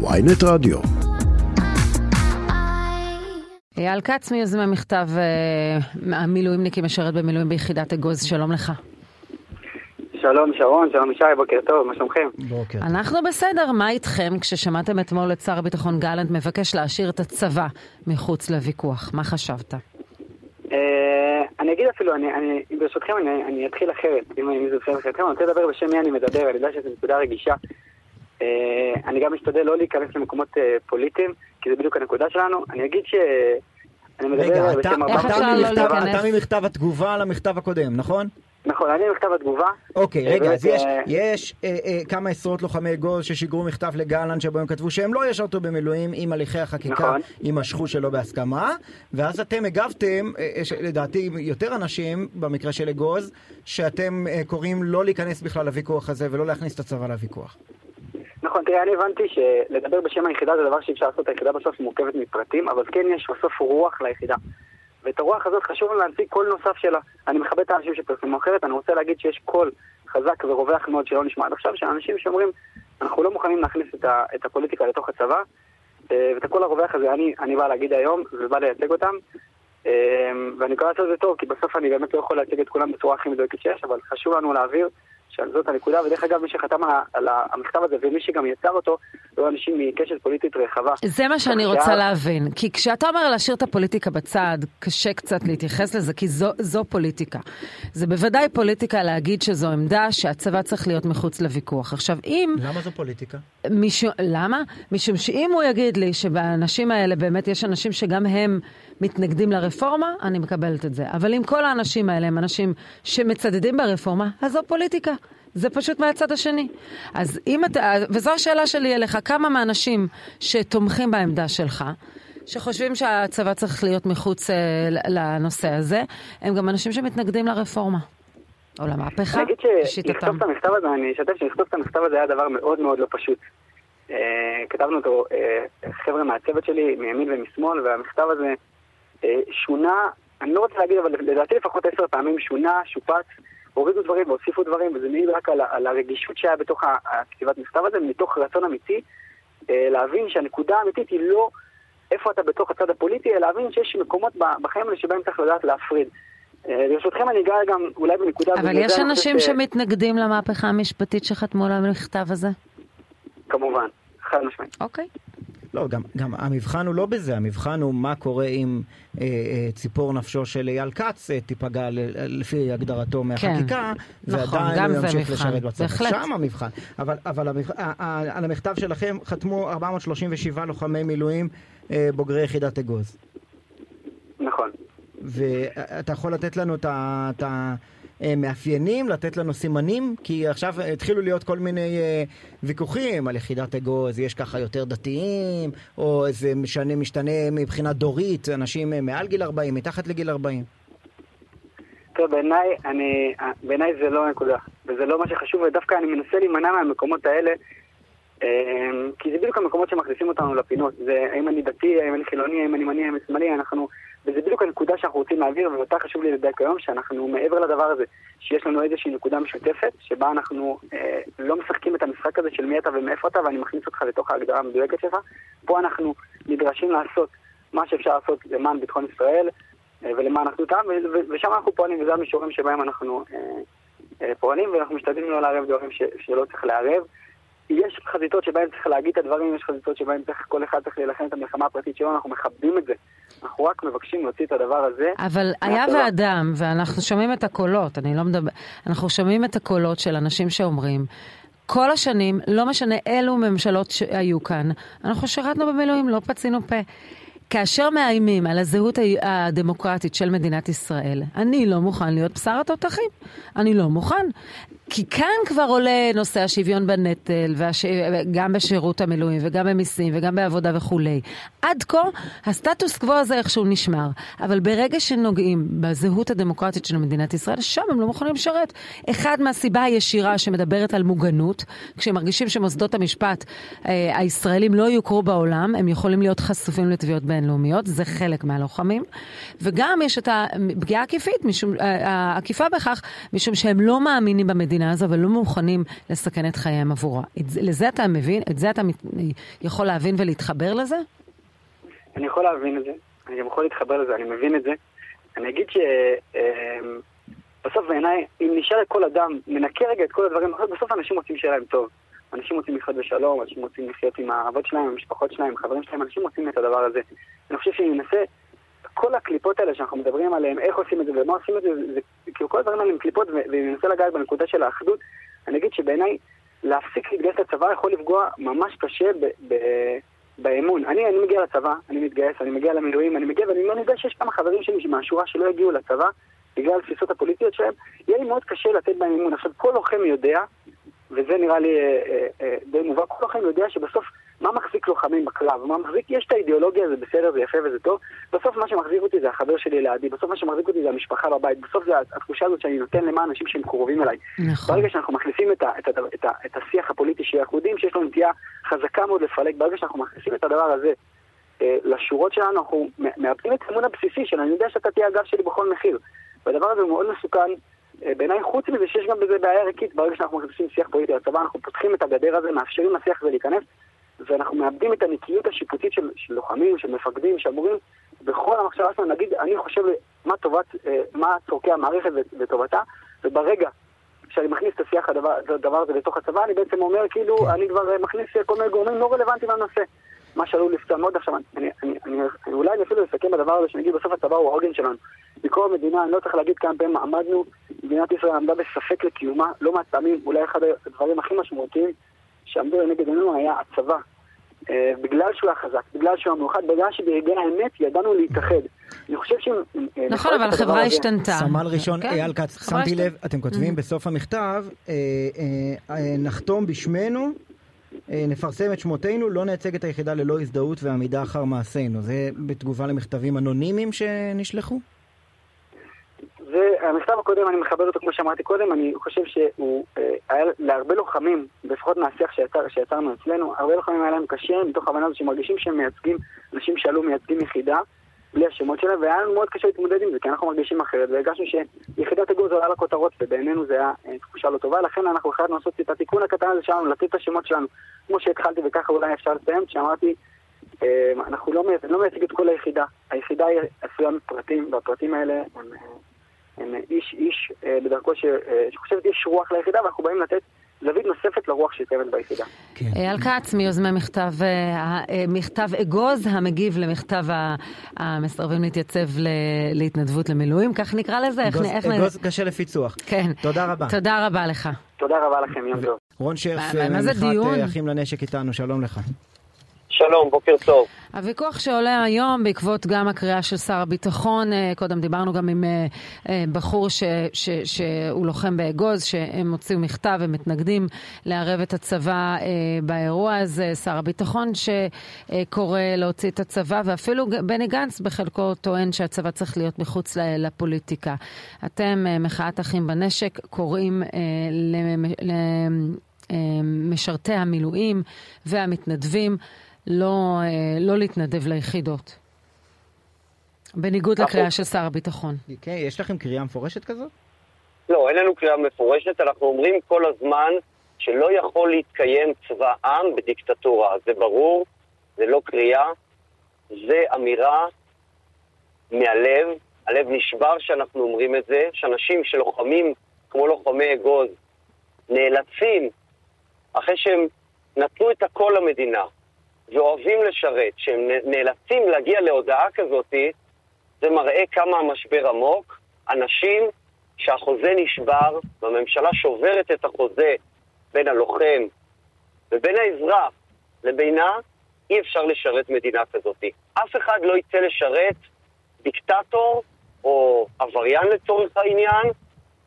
ויינט רדיו. אייל כץ מיוזמי מכתב אה, המילואימניקים משרת במילואים ביחידת אגוז, שלום לך. שלום שרון, שלום ישי, בוקר טוב, מה שלומכם? בוקר. אנחנו בסדר, מה איתכם כששמעתם אתמול את שר הביטחון גלנט מבקש להשאיר את הצבא מחוץ לוויכוח? מה חשבת? אה, אני אגיד אפילו, אני, אני, ברשותכם אני, אני אתחיל אחרת, אם אם זה בסדר מבחינתכם, אני רוצה לדבר בשם מי אני מדבר, אני יודע שזו נקודה רגישה. אה, אני גם משתדל לא להיכנס למקומות אה, פוליטיים, כי זה בדיוק הנקודה שלנו. אני אגיד ש... אני מדבר רגע, אתה, אתה, לא ממכתב, להיכנס? אתה ממכתב התגובה למכתב הקודם, נכון? נכון, אני מכתב התגובה. אוקיי, אה, רגע, אז יש, אה, יש אה, אה, כמה עשרות לוחמי אגוז ששיגרו מכתב לגלנט שבו הם כתבו שהם לא ישרתו במילואים אם הליכי החקיקה נכון. יימשכו שלא בהסכמה, ואז אתם הגבתם, אה, יש, לדעתי יותר אנשים, במקרה של אגוז, שאתם אה, קוראים לא להיכנס בכלל לוויכוח הזה ולא להכניס את הצבא לוויכוח. נכון, תראה, אני הבנתי שלדבר בשם היחידה זה דבר שאי אפשר לעשות, היחידה בסוף מורכבת מפרטים, אבל כן יש בסוף רוח ליחידה. ואת הרוח הזאת חשוב להמציא קול נוסף שלה. אני מכבד את האנשים שפרסמו אחרת, אני רוצה להגיד שיש קול חזק ורווח מאוד שלא נשמע עד עכשיו, שאנשים שאומרים, אנחנו לא מוכנים להכניס את, ה, את הפוליטיקה לתוך הצבא, אה, ואת הקול הרווח הזה אני, אני בא להגיד היום, ובא לייצג אותם. אה, ואני מקווה לעשות את זה טוב, כי בסוף אני באמת לא יכול להציג את כולם בצורה הכי מדויקת שיש, אבל חשוב לנו להעביר שזאת הנקודה, ודרך אגב, מי שחתם על המכתב הזה ומי שגם יצר אותו, היו אנשים מקשת פוליטית רחבה. זה מה שאני רוצה להבין, כי כשאתה אומר להשאיר את הפוליטיקה בצד, קשה קצת להתייחס לזה, כי זו, זו פוליטיקה. זה בוודאי פוליטיקה להגיד שזו עמדה שהצבא צריך להיות מחוץ לוויכוח. עכשיו, אם... למה זו פוליטיקה? מישהו, למה? משום שאם הוא יגיד לי שבאנשים האלה באמת יש אנשים שגם הם מתנגדים לרפורמה, אני מקבלת את זה. אבל אם כל האנשים האלה הם אנשים שמצדדים ברפורמה, אז זו פוליטיקה. זה פשוט מהצד השני. אז אם אתה, וזו השאלה שלי אליך, כמה מהאנשים שתומכים בעמדה שלך, שחושבים שהצבא צריך להיות מחוץ אה, לנושא הזה, הם גם אנשים שמתנגדים לרפורמה. או למהפכה, אני אגיד לשיטתם. שלכתוב את המכתב הזה, אני אשתף שלכתוב את המכתב הזה היה דבר מאוד מאוד לא פשוט. אה, כתבנו אותו אה, חבר'ה מהצוות שלי, מימין ומשמאל, והמכתב הזה שונה, אני לא רוצה להגיד, אבל לדעתי לפחות עשר פעמים שונה, שופץ, הורידו דברים והוסיפו דברים, וזה מעיד רק על, על הרגישות שהיה בתוך הכתיבת מכתב הזה, מתוך רצון אמיתי אה, להבין שהנקודה האמיתית היא לא איפה אתה בתוך הצד הפוליטי, אלא להבין שיש מקומות בחיים האלה שבהם צריך לדעת להפריד. אה, ברשותכם אני אגע גם אולי בנקודה... אבל יש אנשים ש- שמתנגדים למהפכה המשפטית שחתמו על המכתב הזה? כמובן, חד משמעית. אוקיי. לא, גם, גם המבחן הוא לא בזה, המבחן הוא מה קורה אם אה, אה, ציפור נפשו של אייל כץ אה, תיפגע ל, לפי הגדרתו מהחקיקה, נכון, ועדיין גם הוא ימשיך לשרת בצבא. בהחלט. שם המבחן. אבל, אבל המבח... ה- ה- על המכתב שלכם חתמו 437 לוחמי מילואים אה, בוגרי יחידת אגוז. נכון. ואתה יכול לתת לנו את ה... את ה מאפיינים, לתת לנו סימנים, כי עכשיו התחילו להיות כל מיני אה, ויכוחים על יחידת אגוז, יש ככה יותר דתיים, או זה משנה, משתנה מבחינה דורית, אנשים אה, מעל גיל 40, מתחת לגיל 40. תראה, בעיניי, בעיניי זה לא הנקודה, וזה לא מה שחשוב, ודווקא אני מנסה להימנע מהמקומות האלה, אה, כי זה בדיוק המקומות שמכניסים אותנו לפינות. זה האם אני דתי, האם אני חילוני, האם אני ימני, האם אני שמאלי, אנחנו... וזה בדיוק הנקודה שאנחנו רוצים להעביר, ואותה חשוב לי לדייק היום, שאנחנו מעבר לדבר הזה, שיש לנו איזושהי נקודה משותפת, שבה אנחנו אה, לא משחקים את המשחק הזה של מי אתה ומאיפה אתה, ואני מכניס אותך לתוך ההגדרה המדויקת שלך. פה אנחנו נדרשים לעשות מה שאפשר לעשות למען ביטחון ישראל, אה, ולמען אחדות העם, ושם אנחנו פועלים, וזה המישורים שבהם אנחנו אה, פועלים, ואנחנו משתדלים לא לערב דברים שלא צריך לערב. יש חזיתות שבהן צריך להגיד את הדברים, יש חזיתות שבהן צריך, כל אחד צריך להילחם את המלחמה הפרטית שלו, אנחנו מכבדים את זה. אנחנו רק מבקשים להוציא את הדבר הזה. אבל היה. ואדם, ואנחנו שומעים את הקולות, אני לא מדבר, אנחנו שומעים את הקולות של אנשים שאומרים, כל השנים, לא משנה אילו ממשלות שהיו כאן, אנחנו שירתנו במילואים, לא פצינו פה. כאשר מאיימים על הזהות הדמוקרטית של מדינת ישראל, אני לא מוכן להיות בשר התותחים. אני לא מוכן. כי כאן כבר עולה נושא השוויון בנטל, והש... גם בשירות המילואים, וגם במיסים, וגם בעבודה וכולי. עד כה, הסטטוס קוו הזה איכשהו נשמר. אבל ברגע שנוגעים בזהות הדמוקרטית של מדינת ישראל, שם הם לא מוכנים לשרת. אחד מהסיבה הישירה שמדברת על מוגנות, כשהם מרגישים שמוסדות המשפט אה, הישראלים לא יוכרו בעולם, הם יכולים להיות חשופים לתביעות בין- בינלאומיות, זה חלק מהלוחמים, וגם יש את הפגיעה העקיפית, משום, העקיפה בכך, משום שהם לא מאמינים במדינה הזו ולא מוכנים לסכן את חייהם עבורה. את, לזה אתה מבין? את זה אתה יכול להבין ולהתחבר לזה? אני יכול להבין את זה, אני יכול להתחבר לזה, אני מבין את זה. אני אגיד שבסוף אמ, בעיניי, אם נשאר לכל אדם, ננקה רגע את כל הדברים, בסוף אנשים רוצים שיהיה להם טוב. אנשים רוצים לחיות בשלום, אנשים רוצים לחיות עם האהבות שלהם, עם המשפחות שלהם, עם חברים שלהם, אנשים רוצים את הדבר הזה. אני חושב שאם ננסה, כל הקליפות האלה שאנחנו מדברים עליהן, איך עושים את זה ומה עושים את זה, זה, זה כאילו כל הדברים האלה הם קליפות, ואם ננסה לגעת בנקודה של האחדות, אני אגיד שבעיניי להפסיק להתגייס לצבא יכול לפגוע ממש קשה ב, ב, באמון. אני, אני מגיע לצבא, אני מתגייס, אני מגיע למילואים, אני מגיע ואני לא יודע שיש כמה חברים שלי מהשורה שלא הגיעו לצבא בגלל התפיסות הפוליטיות שלהם, יהיה לי מאוד קשה לתת בהם אמון. עכשיו, כל לוחם יודע וזה נראה לי אה, אה, אה, די מובן, כל לכם יודע שבסוף, מה מחזיק לוחמים בקרב? מה מחזיק? יש את האידיאולוגיה, זה בסדר, זה יפה וזה טוב. בסוף מה שמחזיק אותי זה החבר שלי לידי, בסוף מה שמחזיק אותי זה המשפחה בבית, בסוף זה התחושה הזאת שאני נותן למען אנשים שהם קרובים אליי. נכון. ברגע שאנחנו מחליפים את, ה, את, ה, את, ה, את השיח הפוליטי שאנחנו יודעים שיש לו נטייה חזקה מאוד לפלג, ברגע שאנחנו מכניסים את הדבר הזה לשורות שלנו, אנחנו מאבדים את האמון הבסיסי שלנו, אני יודע שאתה תהיה הגב שלי בכל מחיר. והדבר הזה הוא מאוד מסוכן. אה, בעיניי חוץ מזה שיש גם בזה בעיה ערכית, ברגע שאנחנו מכניסים שיח פוליטי לצבא, אנחנו פותחים את הגדר הזה, מאפשרים לשיח הזה להיכנס, ואנחנו מאבדים את הנקיות השיפוטית של, של לוחמים, של מפקדים, שאמורים בכל המחשבה שלנו להגיד, אני חושב מה טובת, אה, מה צורכי המערכת וטובתה, וברגע שאני מכניס את השיח הדבר, הדבר הזה לתוך הצבא, אני בעצם אומר כאילו, כן. אני כבר מכניס כל מיני גורמים לא רלוונטיים לנושא. מה שעלול לפצוע מאוד עכשיו, אני, אני, אני, אני, אולי אני אפילו אסכם בדבר הזה, שנגיד בסוף הצבא הוא העוגן שלנו. בכל המדינה, אני לא צריך להגיד כמה פעמים עמדנו, מדינת ישראל עמדה בספק לקיומה, לא מעט פעמים, אולי אחד הדברים הכי משמעותיים שעמדו לנגד עינינו היה הצבא. אה, בגלל שהוא היה חזק, בגלל שהוא היה מאוחד, בגלל שברגעי האמת ידענו להתאחד. אני חושב שאם... אה, נכון, אבל החברה השתנתה. סמל ראשון כן, אייל כץ, שמתי לב, אתם כותבים mm. בסוף המכתב, אה, נחתום בשמנו נפרסם את שמותינו, לא נייצג את היחידה ללא הזדהות ועמידה אחר מעשינו. זה בתגובה למכתבים אנונימיים שנשלחו? והמכתב הקודם, אני מכבד אותו כמו שאמרתי קודם, אני חושב שהוא אה, היה להרבה לוחמים, לפחות מהשיח שיצר, שיצרנו אצלנו, הרבה לוחמים היה להם קשה מתוך הבנה הזו שמרגישים שהם מייצגים, אנשים שעלו מייצגים יחידה, בלי השמות שלהם, והיה לנו מאוד קשה להתמודד עם זה, כי אנחנו מרגישים אחרת, והרגשנו שיחידת אגוז עולה לכותרות, ובעינינו זה היה אה, תחושה לא טובה, לכן אנחנו החלטנו לעשות את התיקון הקטן הזה שלנו, לתת את השמות שלנו, כמו שהתחלתי וככה אולי אפשר לסיים, שאמרתי, אה, אנחנו לא, לא מייצגים את כל היחידה, היחידה היא עשויה מפרטים, והפרטים האלה הם הם איש איש אה, בדרכו אה, שחושבת יש רוח ליחידה ואנחנו באים לתת זווית נוספת לרוח שקיימת ביחידה. כן. אייל כץ מיוזמי מכתב, אה, מכתב אגוז המגיב למכתב המסרבים להתייצב להתנדבות למילואים, כך נקרא לזה? אגוז, איך אגוז נ... קשה לפיצוח. כן. תודה רבה. תודה רבה לך. תודה רבה לכם, יום טוב. רון שרף, ממחאת אחים לנשק איתנו, שלום לך. שלום, בוקר טוב. הוויכוח שעולה היום בעקבות גם הקריאה של שר הביטחון, אה, קודם דיברנו גם עם אה, אה, בחור ש, ש, שהוא לוחם באגוז, שהם הוציאו מכתב ומתנגדים לערב את הצבא באירוע הזה, שר הביטחון שקורא להוציא את הצבא, ואפילו בני גנץ בחלקו טוען שהצבא צריך להיות מחוץ לפוליטיקה. אתם, מחאת אחים בנשק, קוראים למשרתי המילואים והמתנדבים לא, אה, לא להתנדב ליחידות. בניגוד לקריאה של שר הביטחון. כן, יש לכם קריאה מפורשת כזאת? לא, אין לנו קריאה מפורשת. אנחנו אומרים כל הזמן שלא יכול להתקיים צבא עם בדיקטטורה. זה ברור, זה לא קריאה, זה אמירה מהלב. הלב נשבר שאנחנו אומרים את זה, שאנשים שלוחמים כמו לוחמי אגוז נאלצים, אחרי שהם נתנו את הכל למדינה, ואוהבים לשרת, שהם נאלצים להגיע להודעה כזאת, זה מראה כמה המשבר עמוק. אנשים שהחוזה נשבר, והממשלה שוברת את החוזה בין הלוחם ובין האזרח לבינה, אי אפשר לשרת מדינה כזאת. אף אחד לא יצא לשרת דיקטטור או עבריין לצורך העניין,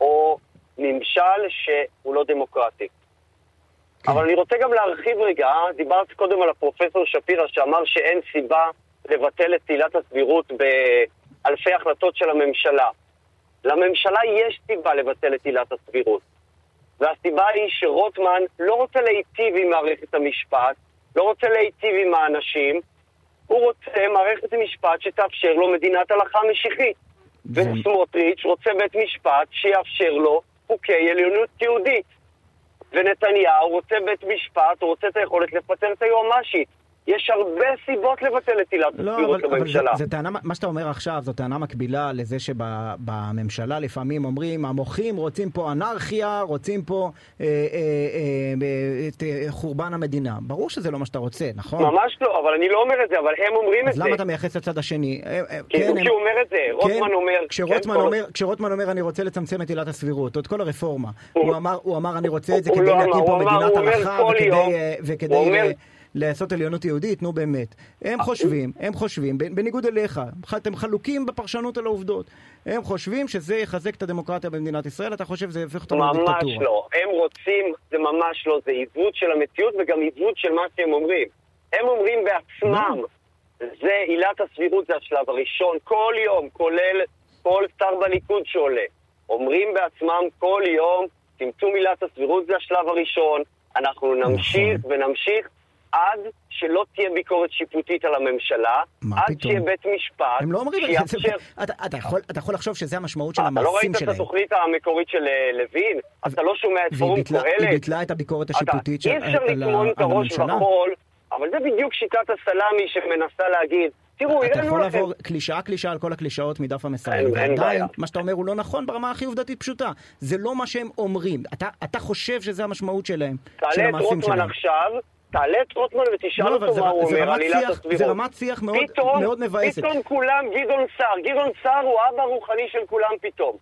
או ממשל שהוא לא דמוקרטי. כן. אבל אני רוצה גם להרחיב רגע, דיברת קודם על הפרופסור שפירא שאמר שאין סיבה לבטל את עילת הסבירות באלפי החלטות של הממשלה. לממשלה יש סיבה לבטל את עילת הסבירות. והסיבה היא שרוטמן לא רוצה להיטיב עם מערכת המשפט, לא רוצה להיטיב עם האנשים, הוא רוצה מערכת משפט שתאפשר לו מדינת הלכה משיחית. ו- וסמוטריץ' רוצה בית משפט שיאפשר לו חוקי עליונות יהודית. ונתניהו רוצה בית משפט, הוא רוצה את היכולת לפטר את היועמ"שית. יש הרבה סיבות לבטל את עילת לא, הסבירות אבל זה. זה טענה, מה שאתה אומר עכשיו זו טענה מקבילה לזה שבממשלה לפעמים אומרים המוחים רוצים פה אנרכיה, רוצים פה אה, אה, אה, את אה, חורבן המדינה. ברור שזה לא מה שאתה רוצה, נכון? ממש לא, אבל אני לא אומר את זה, אבל הם אומרים את אז זה. למה אתה מייחס לצד השני? אה, אה, כי כן, כשהוא אומר את זה, רוטמן אומר... כשרוטמן כן, כל- אומר, כשרוטמן אומר אני רוצה לצמצם את עילת הסבירות, או את כל הרפורמה, הוא- הוא אמר, הוא אמר אני רוצה את זה הוא כדי לא להקים פה הוא מדינת הוא הלכה וכדי, אה, וכדי הוא אומר- לעשות עליונות יהודית, נו באמת. הם חושבים, הם חושבים, בניגוד אליך, אתם חלוקים בפרשנות על העובדות. הם חושבים שזה יחזק את הדמוקרטיה במדינת ישראל, אתה חושב שזה יהפוך אותנו ממש לדיקטטורה. לא. הם רוצים, זה ממש לא, זה עיוות של המציאות וגם עיוות של מה שהם אומרים. הם אומרים בעצמם, זה עילת הסבירות, זה השלב הראשון, כל יום, כולל כל שר בליכוד שעולה. אומרים בעצמם כל יום, צמצום עילת הסבירות זה השלב הראשון, אנחנו נמשיך נכון. ונמשיך עד שלא תהיה ביקורת שיפוטית על הממשלה, עד פתאום? שיהיה בית משפט הם לא אומרים את זה. אתה- אתה יכול- אתה יכול לחשוב שזה המשמעות של אה, אתה לא המעשים ראית את שלהם. התוכנית המקורית של אה, לוין? אתה לא שומע את פורום ביטלה- היא קהלת? ביטלה את הביקורת השיפוטית של- אי אפשר לטמון את הראש הממשלה. בחול, אבל זה בדיוק שיטת הסלאמי שמנסה להגיד, תראו, אתה יכול. לעבור קלישאה קלישאה על כל הקלישאות מדף המסרים, אין ועדיין. מה שאתה אומר הוא לא נכון ברמה הכי עובדתית פשוטה. זה לא מה שהם אומרים. אתה, אתה חושב שזה המשמעות שלהם, של תעלה את המעשים רוטמן שלהם. עכשיו, תעלה את רוטמן ותשאל לא, אותו מה הוא אומר על עילת הסבירות. זה רמת שיח מאוד- פתאום- מאוד מבאסת. פתאום כולם גדעון סער. גדעון סער הוא האבא הרוחני של כולם פתאום.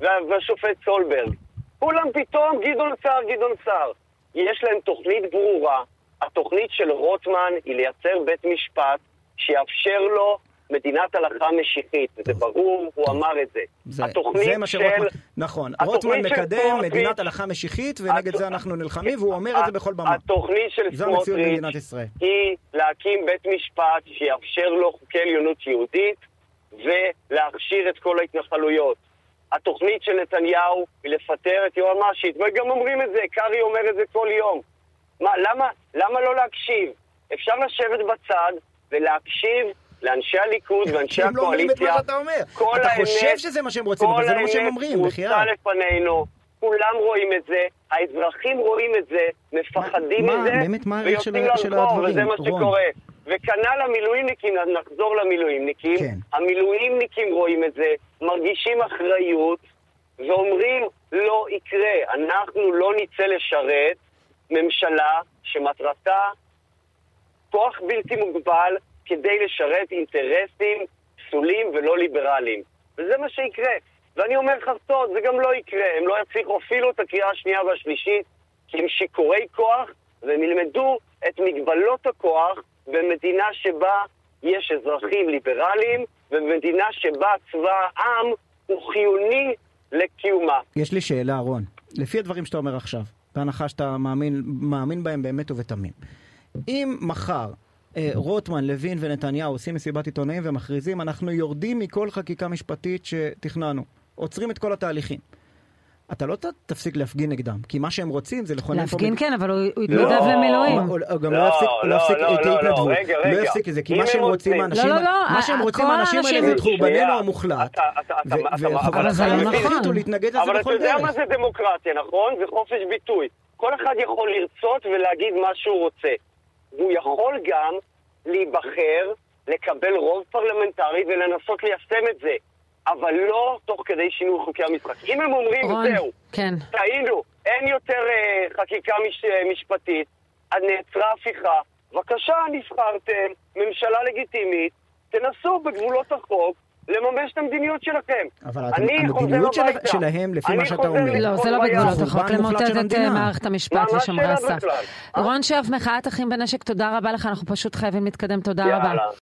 וה- והשופט סולברג. כולם פתאום גדעון סער, גדעון סער. יש להם תוכנית ברורה. התוכנית של רוטמן היא לייצר בית משפט שיאפשר לו מדינת הלכה משיחית. זה ברור, הוא אמר את זה. זה, התוכנית זה מה של... שרוטמן, נכון, רוטמן מקדם סמוטריץ'- מדינת הלכה משיחית ונגד הת- זה אנחנו נלחמים והוא אומר את זה בכל במה. התוכנית של סמוטריץ'. היא להקים בית משפט שיאפשר לו חוקי עליונות יהודית ולהכשיר את כל ההתנחלויות. התוכנית של נתניהו היא לפטר את יועמ"שית, וגם אומרים את זה, קרעי אומר את זה כל יום. מה, למה, למה לא להקשיב? אפשר לשבת בצד ולהקשיב לאנשי הליכוד ואנשי כי הם לא אומרים את הקואליציה. מה שאתה אומר. כל אתה האמת- חושב שזה מה שהם רוצים, אבל זה לא מה שהם אומרים, כל בחייאת. האמת פרוצה לפנינו, כולם רואים את זה, האזרחים רואים את זה, מפחדים מה- מזה, באמת מה הערך של- ויוצאים של לרחוב, הדברים, וזה מה רון? שקורה. וכנ"ל המילואימניקים, נחזור למילואימניקים, כן. המילואימניקים רואים את זה, מרגישים אחריות, ואומרים, לא יקרה, אנחנו לא נצא לשרת ממשלה שמטרתה כוח בלתי מוגבל כדי לשרת אינטרסים פסולים ולא ליברליים. וזה מה שיקרה. ואני אומר לך סוד, זה גם לא יקרה. הם לא יצליחו אפילו את הקריאה השנייה והשלישית, כי הם שיכורי כוח, והם ילמדו את מגבלות הכוח במדינה שבה יש אזרחים ליברליים, ובמדינה שבה צבא העם הוא חיוני לקיומה. יש לי שאלה, רון. לפי הדברים שאתה אומר עכשיו, בהנחה שאתה מאמין, מאמין בהם באמת ובתמים, אם מחר רוטמן, לוין ונתניהו עושים מסיבת עיתונאים ומכריזים, אנחנו יורדים מכל חקיקה משפטית שתכננו, עוצרים את כל התהליכים. אתה לא תפסיק להפגין נגדם, כי מה שהם רוצים זה לכונן פה... להפגין כן, אבל הוא לא. התנדב למילואים. גם לא, לא יפסיק, לא לא, יפסיק לא, את לא, ההתנדבות. לא, רגע, לא רגע. יפסיק את זה, כי אם מה הם שהם רוצים האנשים, לא, לא, לא, מה שהם ה- רוצים האנשים האלה זה את חורבננו. המוחלט. אתה- אתה- אתה- ו- אתה- וחובתך אבל זה לא הם נכון. החליטו להתנגד לזה אבל אתה בכל יודע דרך. מה זה דמוקרטיה, נכון? זה חופש ביטוי. כל אחד יכול לרצות ולהגיד מה שהוא רוצה. והוא יכול גם להיבחר, לקבל רוב פרלמנטרי ולנסות ליישם את זה. אבל לא תוך כדי שינוי חוקי המשחק. אם הם אומרים, רון, זהו, כן. טעינו, אין יותר אה, חקיקה מש, אה, משפטית, אז נעצרה הפיכה, בבקשה, נבחרתם, ממשלה לגיטימית, תנסו בגבולות החוק לממש את המדיניות שלכם. אבל המדיניות של-. שלהם, לפי מה שאתה אומר- לא, זה לא בגבולות. החוק, למוטט את. אה, מערכת המשפט ושומרי השאלה הסף. רון שף, מחאת אחים בנשק, תודה רבה לך, אנחנו פשוט חייבים להתקדם, תודה רבה.